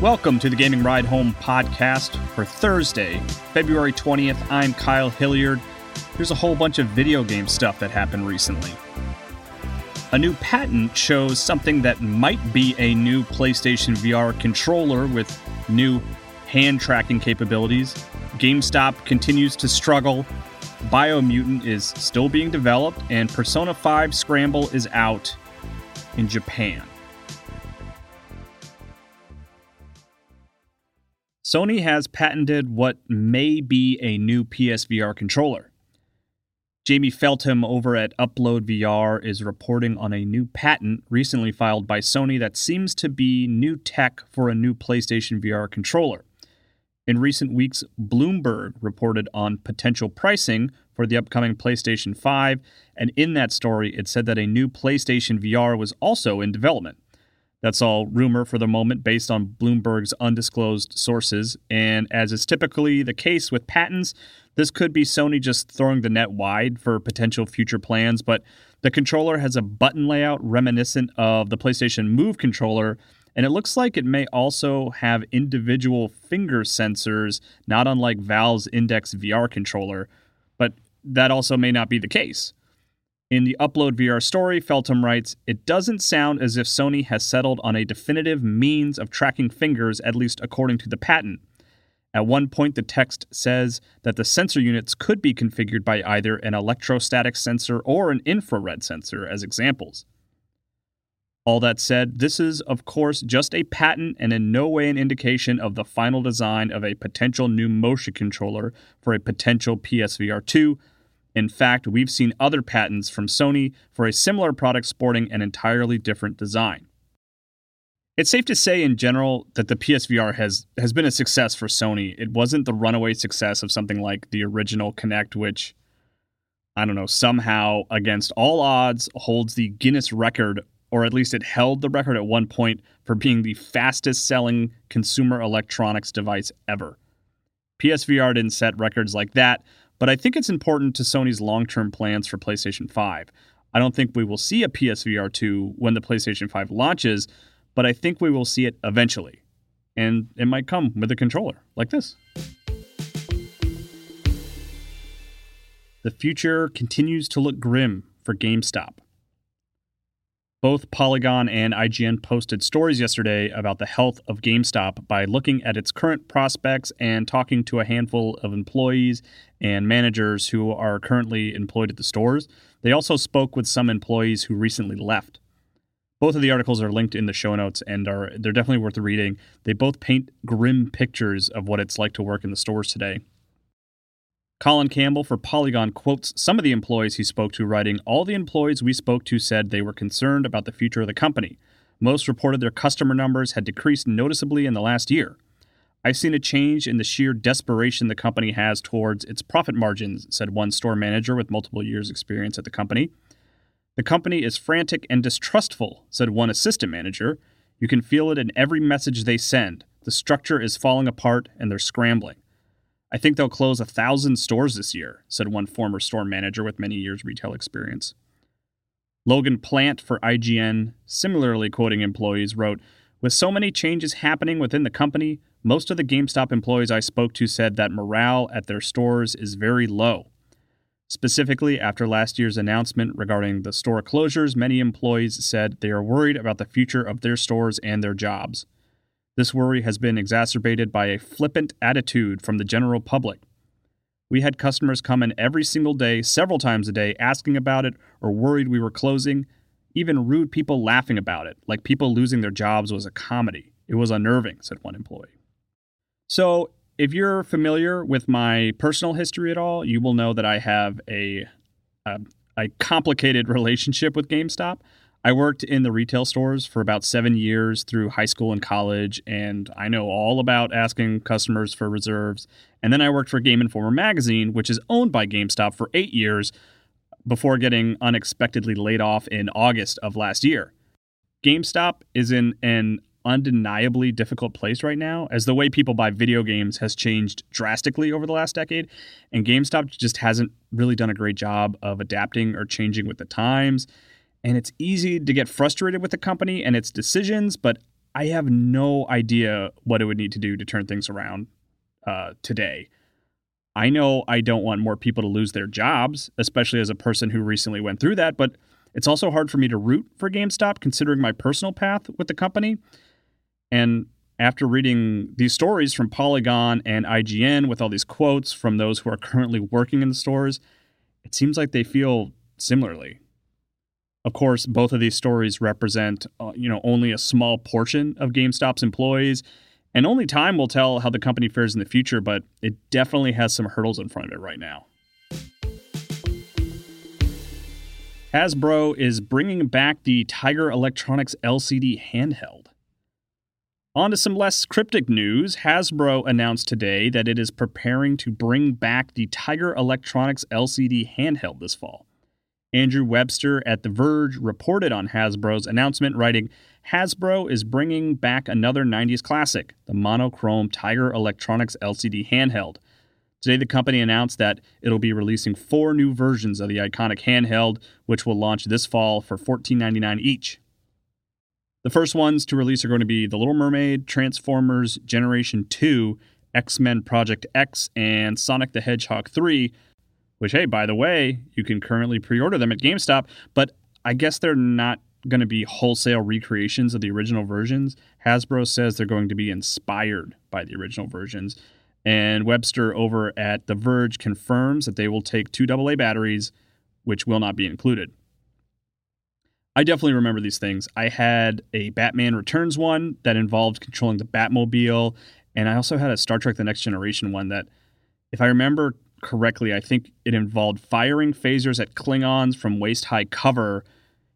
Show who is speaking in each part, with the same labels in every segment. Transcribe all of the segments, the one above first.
Speaker 1: Welcome to the Gaming Ride Home podcast for Thursday, February 20th. I'm Kyle Hilliard. Here's a whole bunch of video game stuff that happened recently. A new patent shows something that might be a new PlayStation VR controller with new hand tracking capabilities. GameStop continues to struggle. Biomutant is still being developed, and Persona 5 Scramble is out in Japan. Sony has patented what may be a new PSVR controller. Jamie Feltham over at Upload VR is reporting on a new patent recently filed by Sony that seems to be new tech for a new PlayStation VR controller. In recent weeks, Bloomberg reported on potential pricing for the upcoming PlayStation 5, and in that story, it said that a new PlayStation VR was also in development. That's all rumor for the moment based on Bloomberg's undisclosed sources. And as is typically the case with patents, this could be Sony just throwing the net wide for potential future plans. But the controller has a button layout reminiscent of the PlayStation Move controller. And it looks like it may also have individual finger sensors, not unlike Valve's Index VR controller. But that also may not be the case. In the Upload VR story, Feltham writes, It doesn't sound as if Sony has settled on a definitive means of tracking fingers, at least according to the patent. At one point, the text says that the sensor units could be configured by either an electrostatic sensor or an infrared sensor as examples. All that said, this is, of course, just a patent and in no way an indication of the final design of a potential new motion controller for a potential PSVR 2 in fact, we've seen other patents from Sony for a similar product sporting an entirely different design. It's safe to say in general that the PSVR has has been a success for Sony. It wasn't the runaway success of something like the original Kinect which I don't know, somehow against all odds holds the Guinness record or at least it held the record at one point for being the fastest selling consumer electronics device ever. PSVR didn't set records like that, but I think it's important to Sony's long term plans for PlayStation 5. I don't think we will see a PSVR 2 when the PlayStation 5 launches, but I think we will see it eventually. And it might come with a controller like this. The future continues to look grim for GameStop. Both Polygon and IGN posted stories yesterday about the health of GameStop by looking at its current prospects and talking to a handful of employees and managers who are currently employed at the stores. They also spoke with some employees who recently left. Both of the articles are linked in the show notes and are they're definitely worth reading. They both paint grim pictures of what it's like to work in the stores today. Colin Campbell for Polygon quotes some of the employees he spoke to, writing All the employees we spoke to said they were concerned about the future of the company. Most reported their customer numbers had decreased noticeably in the last year. I've seen a change in the sheer desperation the company has towards its profit margins, said one store manager with multiple years' experience at the company. The company is frantic and distrustful, said one assistant manager. You can feel it in every message they send. The structure is falling apart and they're scrambling. I think they'll close a thousand stores this year, said one former store manager with many years retail experience. Logan Plant for IGN, similarly quoting employees, wrote With so many changes happening within the company, most of the GameStop employees I spoke to said that morale at their stores is very low. Specifically, after last year's announcement regarding the store closures, many employees said they are worried about the future of their stores and their jobs. This worry has been exacerbated by a flippant attitude from the general public. We had customers come in every single day, several times a day, asking about it or worried we were closing, even rude people laughing about it, like people losing their jobs was a comedy. It was unnerving, said one employee. So, if you're familiar with my personal history at all, you will know that I have a, a a complicated relationship with GameStop. I worked in the retail stores for about seven years through high school and college, and I know all about asking customers for reserves. And then I worked for Game Informer magazine, which is owned by GameStop, for eight years before getting unexpectedly laid off in August of last year. GameStop is in an undeniably difficult place right now as the way people buy video games has changed drastically over the last decade and GameStop just hasn't really done a great job of adapting or changing with the times and it's easy to get frustrated with the company and its decisions but I have no idea what it would need to do to turn things around uh, today. I know I don't want more people to lose their jobs, especially as a person who recently went through that, but it's also hard for me to root for GameStop considering my personal path with the company. And after reading these stories from Polygon and IGN with all these quotes from those who are currently working in the stores, it seems like they feel similarly. Of course, both of these stories represent, uh, you know, only a small portion of GameStop's employees, and only time will tell how the company fares in the future, but it definitely has some hurdles in front of it right now. Hasbro is bringing back the Tiger Electronics LCD handheld. On to some less cryptic news. Hasbro announced today that it is preparing to bring back the Tiger Electronics LCD handheld this fall. Andrew Webster at The Verge reported on Hasbro's announcement, writing Hasbro is bringing back another 90s classic, the monochrome Tiger Electronics LCD handheld. Today, the company announced that it'll be releasing four new versions of the iconic handheld, which will launch this fall for $14.99 each. The first ones to release are going to be The Little Mermaid, Transformers Generation 2, X Men Project X, and Sonic the Hedgehog 3, which, hey, by the way, you can currently pre order them at GameStop, but I guess they're not going to be wholesale recreations of the original versions. Hasbro says they're going to be inspired by the original versions. And Webster over at The Verge confirms that they will take two AA batteries, which will not be included. I definitely remember these things. I had a Batman Returns one that involved controlling the Batmobile, and I also had a Star Trek The Next Generation one that, if I remember correctly, I think it involved firing phasers at Klingons from waist high cover,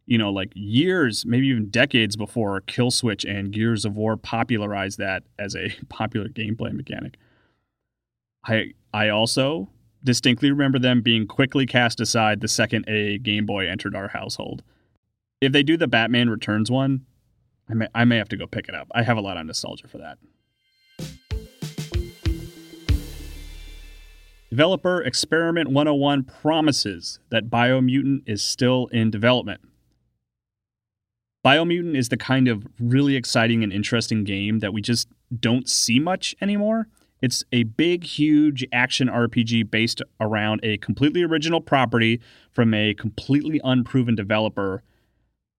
Speaker 1: you know, like years, maybe even decades before Kill Switch and Gears of War popularized that as a popular gameplay mechanic. I I also distinctly remember them being quickly cast aside the second a Game Boy entered our household if they do the Batman Returns one, I may I may have to go pick it up. I have a lot of nostalgia for that. Developer Experiment 101 promises that Biomutant is still in development. Biomutant is the kind of really exciting and interesting game that we just don't see much anymore. It's a big, huge action RPG based around a completely original property from a completely unproven developer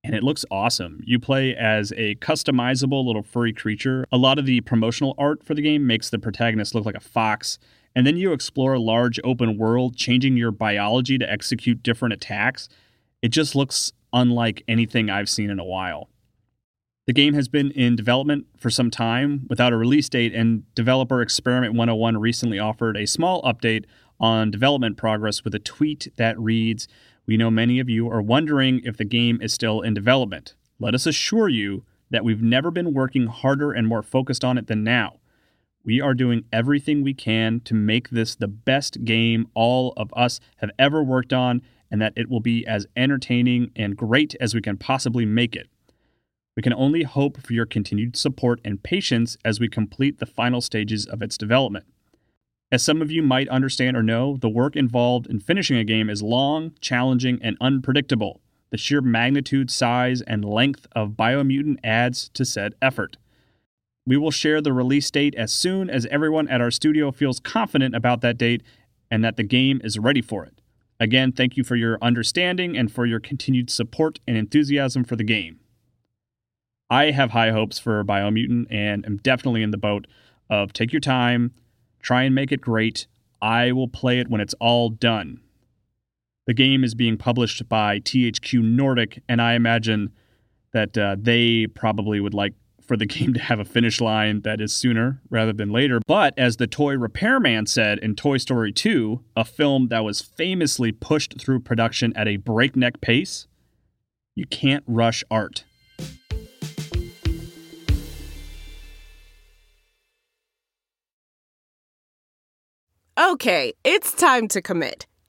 Speaker 1: and it looks awesome. You play as a customizable little furry creature. A lot of the promotional art for the game makes the protagonist look like a fox, and then you explore a large open world, changing your biology to execute different attacks. It just looks unlike anything I've seen in a while. The game has been in development for some time without a release date, and developer Experiment 101 recently offered a small update on development progress with a tweet that reads we know many of you are wondering if the game is still in development. Let us assure you that we've never been working harder and more focused on it than now. We are doing everything we can to make this the best game all of us have ever worked on, and that it will be as entertaining and great as we can possibly make it. We can only hope for your continued support and patience as we complete the final stages of its development. As some of you might understand or know, the work involved in finishing a game is long, challenging, and unpredictable. The sheer magnitude, size, and length of Biomutant adds to said effort. We will share the release date as soon as everyone at our studio feels confident about that date and that the game is ready for it. Again, thank you for your understanding and for your continued support and enthusiasm for the game. I have high hopes for Biomutant and am definitely in the boat of take your time, Try and make it great. I will play it when it's all done. The game is being published by THQ Nordic, and I imagine that uh, they probably would like for the game to have a finish line that is sooner rather than later. But as the toy repairman said in Toy Story 2, a film that was famously pushed through production at a breakneck pace, you can't rush art.
Speaker 2: Okay, it's time to commit.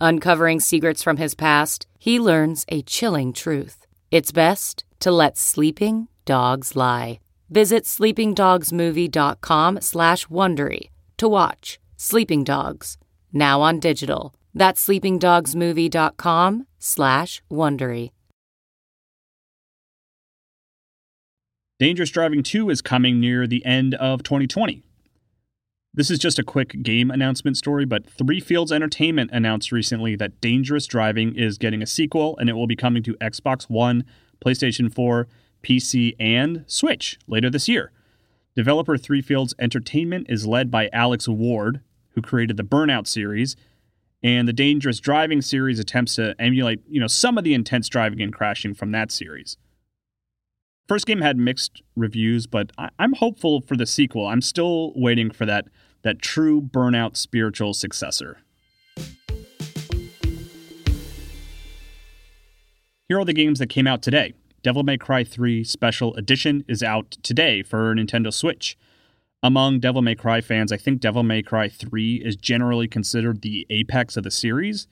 Speaker 3: Uncovering secrets from his past, he learns a chilling truth. It's best to let sleeping dogs lie. Visit sleepingdogsmovie.com slash Wondery to watch Sleeping Dogs, now on digital. That's sleepingdogsmovie.com slash Wondery.
Speaker 1: Dangerous Driving 2 is coming near the end of 2020. This is just a quick game announcement story, but Three Fields Entertainment announced recently that Dangerous Driving is getting a sequel and it will be coming to Xbox One, PlayStation 4, PC, and Switch later this year. Developer Three Fields Entertainment is led by Alex Ward, who created the Burnout series, and the Dangerous Driving series attempts to emulate, you know, some of the intense driving and crashing from that series. First game had mixed reviews, but I- am hopeful for the sequel. I'm still waiting for that that true burnout spiritual successor. Here are the games that came out today. Devil May Cry 3 Special Edition is out today for Nintendo Switch. Among Devil May Cry fans, I think Devil May Cry 3 is generally considered the apex of the series.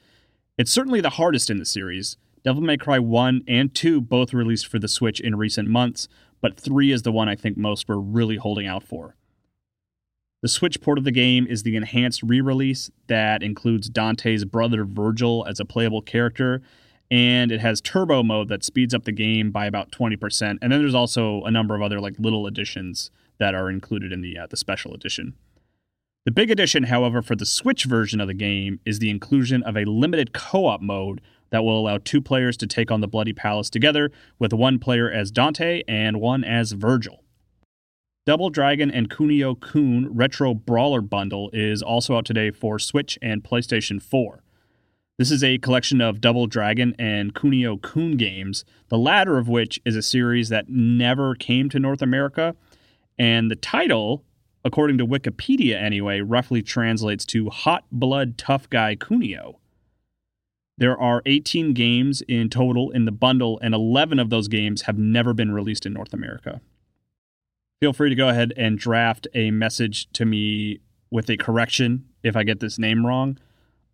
Speaker 1: It's certainly the hardest in the series. Devil May Cry 1 and 2 both released for the Switch in recent months, but 3 is the one I think most were really holding out for. The Switch port of the game is the enhanced re release that includes Dante's brother Vergil as a playable character, and it has turbo mode that speeds up the game by about 20%. And then there's also a number of other like little additions that are included in the uh, the special edition. The big addition, however, for the Switch version of the game is the inclusion of a limited co-op mode that will allow two players to take on the Bloody Palace together, with one player as Dante and one as Vergil. Double Dragon and Kunio Kun Retro Brawler Bundle is also out today for Switch and PlayStation 4. This is a collection of Double Dragon and Kunio Kun games, the latter of which is a series that never came to North America. And the title, according to Wikipedia anyway, roughly translates to Hot Blood Tough Guy Kunio. There are 18 games in total in the bundle, and 11 of those games have never been released in North America. Feel free to go ahead and draft a message to me with a correction if I get this name wrong.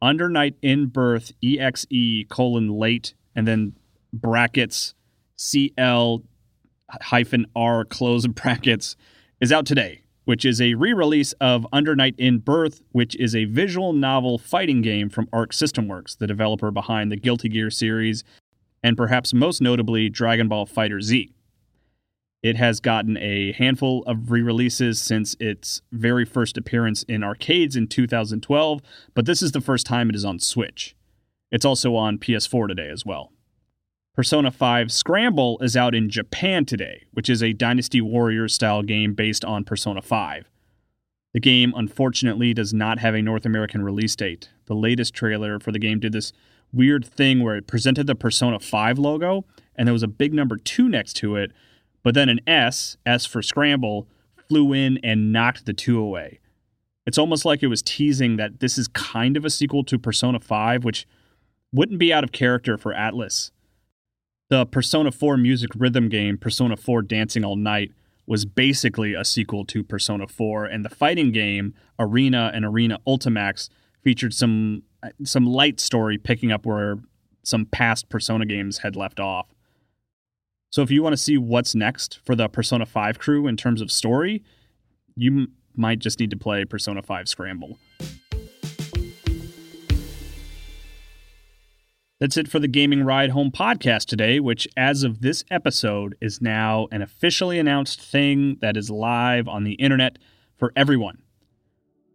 Speaker 1: Under Night in Birth, EXE colon late, and then brackets CL hyphen R close brackets is out today which is a re release of Under Night in Birth, which is a visual novel fighting game from Arc System Works, the developer behind the Guilty Gear series, and perhaps most notably Dragon Ball FighterZ. It has gotten a handful of re releases since its very first appearance in arcades in 2012, but this is the first time it is on Switch. It's also on PS4 today as well. Persona 5 Scramble is out in Japan today, which is a Dynasty Warriors style game based on Persona 5. The game, unfortunately, does not have a North American release date. The latest trailer for the game did this weird thing where it presented the Persona 5 logo and there was a big number 2 next to it, but then an S, S for Scramble, flew in and knocked the 2 away. It's almost like it was teasing that this is kind of a sequel to Persona 5, which wouldn't be out of character for Atlus. The Persona 4 music rhythm game, Persona 4 Dancing All Night, was basically a sequel to Persona 4, and the fighting game, Arena and Arena Ultimax, featured some some light story picking up where some past Persona games had left off. So if you want to see what's next for the Persona 5 crew in terms of story, you m- might just need to play Persona 5 Scramble. That's it for the Gaming Ride Home podcast today, which, as of this episode, is now an officially announced thing that is live on the internet for everyone.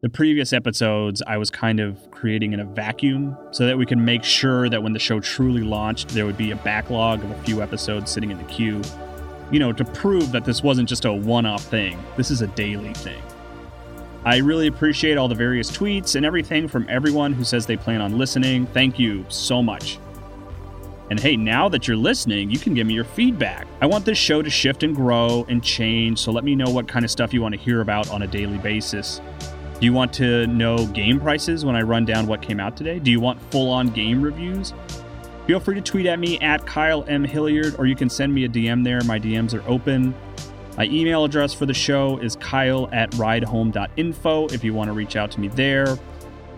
Speaker 1: The previous episodes, I was kind of creating in a vacuum so that we could make sure that when the show truly launched, there would be a backlog of a few episodes sitting in the queue. You know, to prove that this wasn't just a one off thing, this is a daily thing. I really appreciate all the various tweets and everything from everyone who says they plan on listening. Thank you so much. And hey, now that you're listening, you can give me your feedback. I want this show to shift and grow and change, so let me know what kind of stuff you want to hear about on a daily basis. Do you want to know game prices when I run down what came out today? Do you want full on game reviews? Feel free to tweet at me at Kyle M. Hilliard, or you can send me a DM there. My DMs are open. My email address for the show is kyle at ridehome.info if you want to reach out to me there.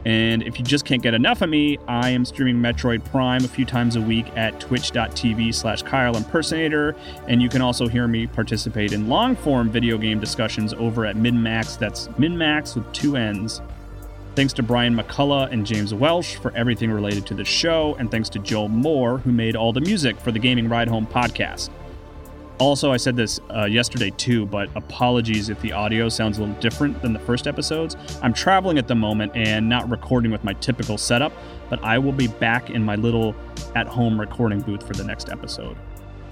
Speaker 1: And if you just can't get enough of me, I am streaming Metroid Prime a few times a week at twitch.tv slash Kyle Impersonator. And you can also hear me participate in long form video game discussions over at MinMax. That's MinMax with two N's. Thanks to Brian McCullough and James Welsh for everything related to the show. And thanks to Joel Moore, who made all the music for the Gaming Ride Home podcast. Also, I said this uh, yesterday too, but apologies if the audio sounds a little different than the first episodes. I'm traveling at the moment and not recording with my typical setup, but I will be back in my little at home recording booth for the next episode.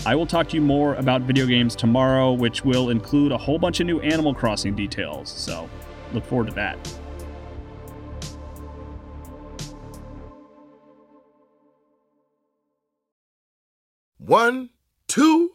Speaker 1: I will talk to you more about video games tomorrow, which will include a whole bunch of new Animal Crossing details, so look forward to that.
Speaker 4: One, two,